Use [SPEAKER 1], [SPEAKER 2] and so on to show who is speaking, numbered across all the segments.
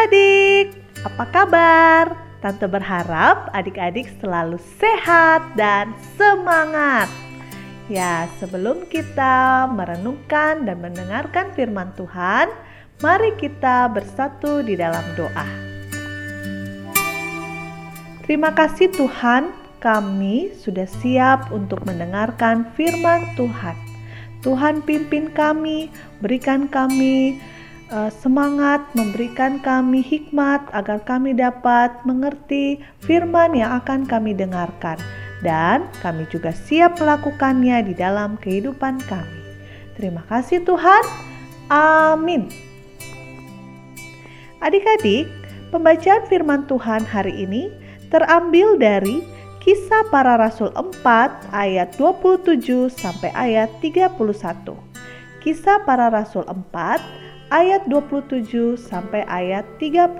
[SPEAKER 1] adik-adik, apa kabar? Tante berharap adik-adik selalu sehat dan semangat. Ya, sebelum kita merenungkan dan mendengarkan firman Tuhan, mari kita bersatu di dalam doa. Terima kasih Tuhan, kami sudah siap untuk mendengarkan firman Tuhan. Tuhan pimpin kami, berikan kami semangat memberikan kami hikmat agar kami dapat mengerti firman yang akan kami dengarkan dan kami juga siap melakukannya di dalam kehidupan kami. Terima kasih Tuhan. Amin. Adik-adik, pembacaan firman Tuhan hari ini terambil dari Kisah Para Rasul 4 ayat 27 sampai ayat 31. Kisah Para Rasul 4 ayat 27 sampai ayat 31.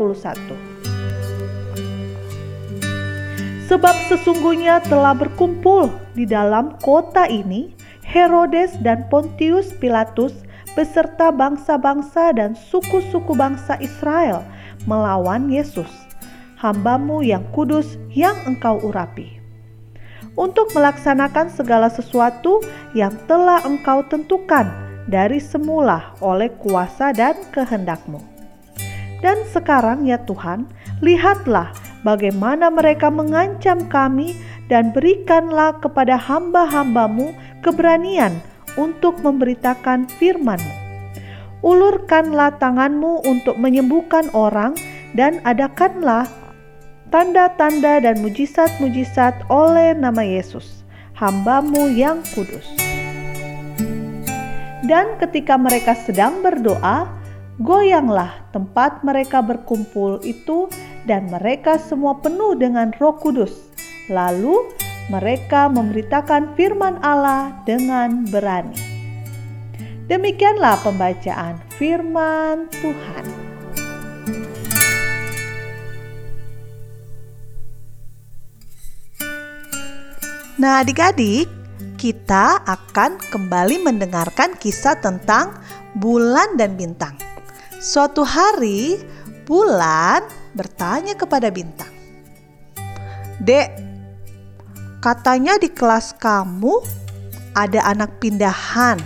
[SPEAKER 1] Sebab sesungguhnya telah berkumpul di dalam kota ini Herodes dan Pontius Pilatus beserta bangsa-bangsa dan suku-suku bangsa Israel melawan Yesus, hambamu yang kudus yang engkau urapi. Untuk melaksanakan segala sesuatu yang telah engkau tentukan dari semula oleh kuasa dan kehendakmu. Dan sekarang ya Tuhan, lihatlah bagaimana mereka mengancam kami dan berikanlah kepada hamba-hambamu keberanian untuk memberitakan firman-Mu. Ulurkanlah tanganmu untuk menyembuhkan orang dan adakanlah tanda-tanda dan mujizat-mujizat oleh nama Yesus, hambamu yang kudus. Dan ketika mereka sedang berdoa, goyanglah tempat mereka berkumpul itu dan mereka semua penuh dengan roh kudus. Lalu mereka memberitakan firman Allah dengan berani. Demikianlah pembacaan firman Tuhan. Nah, adik-adik, kita akan kembali mendengarkan kisah tentang bulan dan bintang. Suatu hari, bulan bertanya kepada bintang, "Dek, katanya di kelas kamu ada anak pindahan.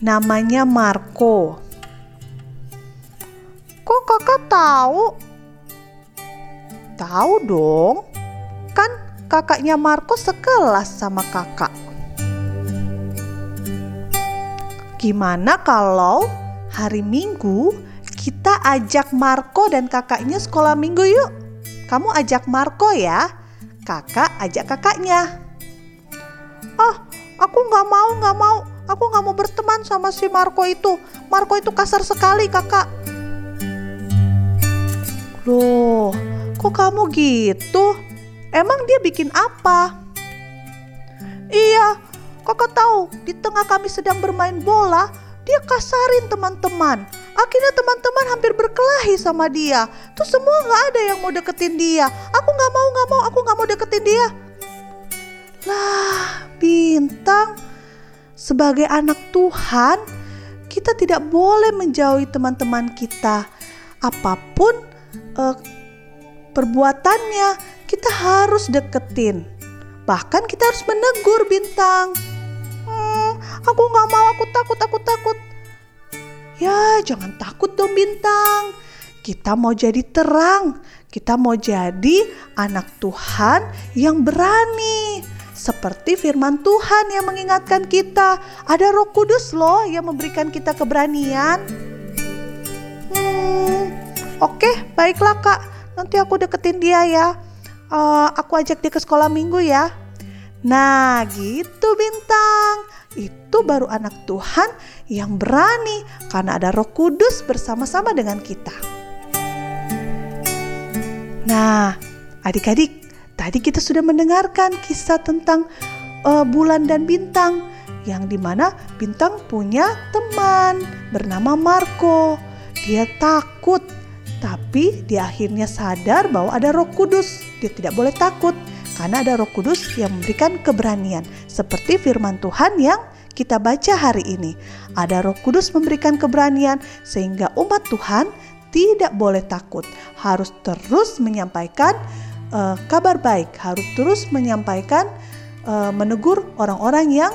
[SPEAKER 1] Namanya Marco. Kok kakak tahu?" Tahu dong, kan kakaknya Marco sekelas sama kakak. Gimana kalau hari Minggu kita ajak Marco dan kakaknya sekolah minggu yuk? Kamu ajak Marco ya, kakak ajak kakaknya. Ah, aku nggak mau, nggak mau. Aku nggak mau berteman sama si Marco itu. Marco itu kasar sekali kakak. Loh, kok kamu gitu? Emang dia bikin apa? Iya, kakak tahu di tengah kami sedang bermain bola, dia kasarin teman-teman. Akhirnya teman-teman hampir berkelahi sama dia. Terus semua nggak ada yang mau deketin dia. Aku nggak mau, nggak mau, aku nggak mau deketin dia. Lah, bintang. Sebagai anak Tuhan, kita tidak boleh menjauhi teman-teman kita. Apa pun uh, perbuatannya, kita harus deketin. Bahkan kita harus menegur bintang. Hmm, aku gak mau, aku takut, aku takut. Ya, jangan takut dong bintang. Kita mau jadi terang. Kita mau jadi anak Tuhan yang berani. Seperti firman Tuhan yang mengingatkan kita. Ada roh kudus loh yang memberikan kita keberanian. Hmm, oke baiklah kak. Nanti aku deketin dia ya uh, aku ajak dia ke sekolah minggu ya. Nah gitu bintang, itu baru anak Tuhan yang berani karena ada roh kudus bersama-sama dengan kita. Nah adik-adik, tadi kita sudah mendengarkan kisah tentang uh, bulan dan bintang yang di mana bintang punya teman bernama Marco. Dia takut tapi dia akhirnya sadar bahwa ada Roh Kudus. Dia tidak boleh takut karena ada Roh Kudus yang memberikan keberanian, seperti firman Tuhan yang kita baca hari ini. Ada Roh Kudus memberikan keberanian sehingga umat Tuhan tidak boleh takut, harus terus menyampaikan uh, kabar baik, harus terus menyampaikan uh, menegur orang-orang yang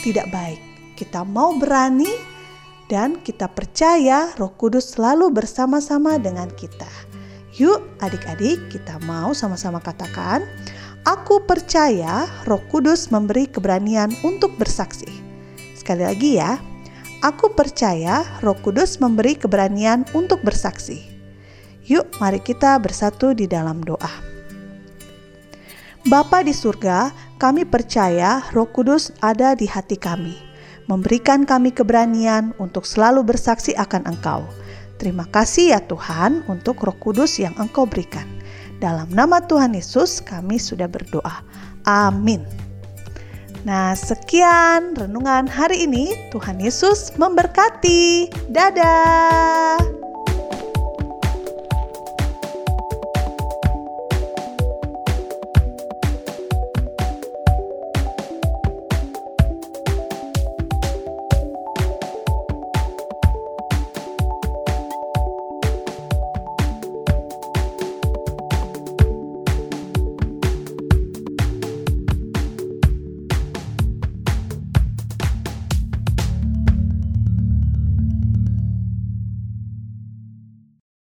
[SPEAKER 1] tidak baik. Kita mau berani dan kita percaya Roh Kudus selalu bersama-sama dengan kita. Yuk, adik-adik, kita mau sama-sama katakan, "Aku percaya Roh Kudus memberi keberanian untuk bersaksi." Sekali lagi, ya, aku percaya Roh Kudus memberi keberanian untuk bersaksi. Yuk, mari kita bersatu di dalam doa. Bapa di surga, kami percaya Roh Kudus ada di hati kami, memberikan kami keberanian untuk selalu bersaksi akan Engkau. Terima kasih ya Tuhan untuk Roh Kudus yang Engkau berikan. Dalam nama Tuhan Yesus kami sudah berdoa. Amin. Nah, sekian renungan hari ini. Tuhan Yesus memberkati. Dadah.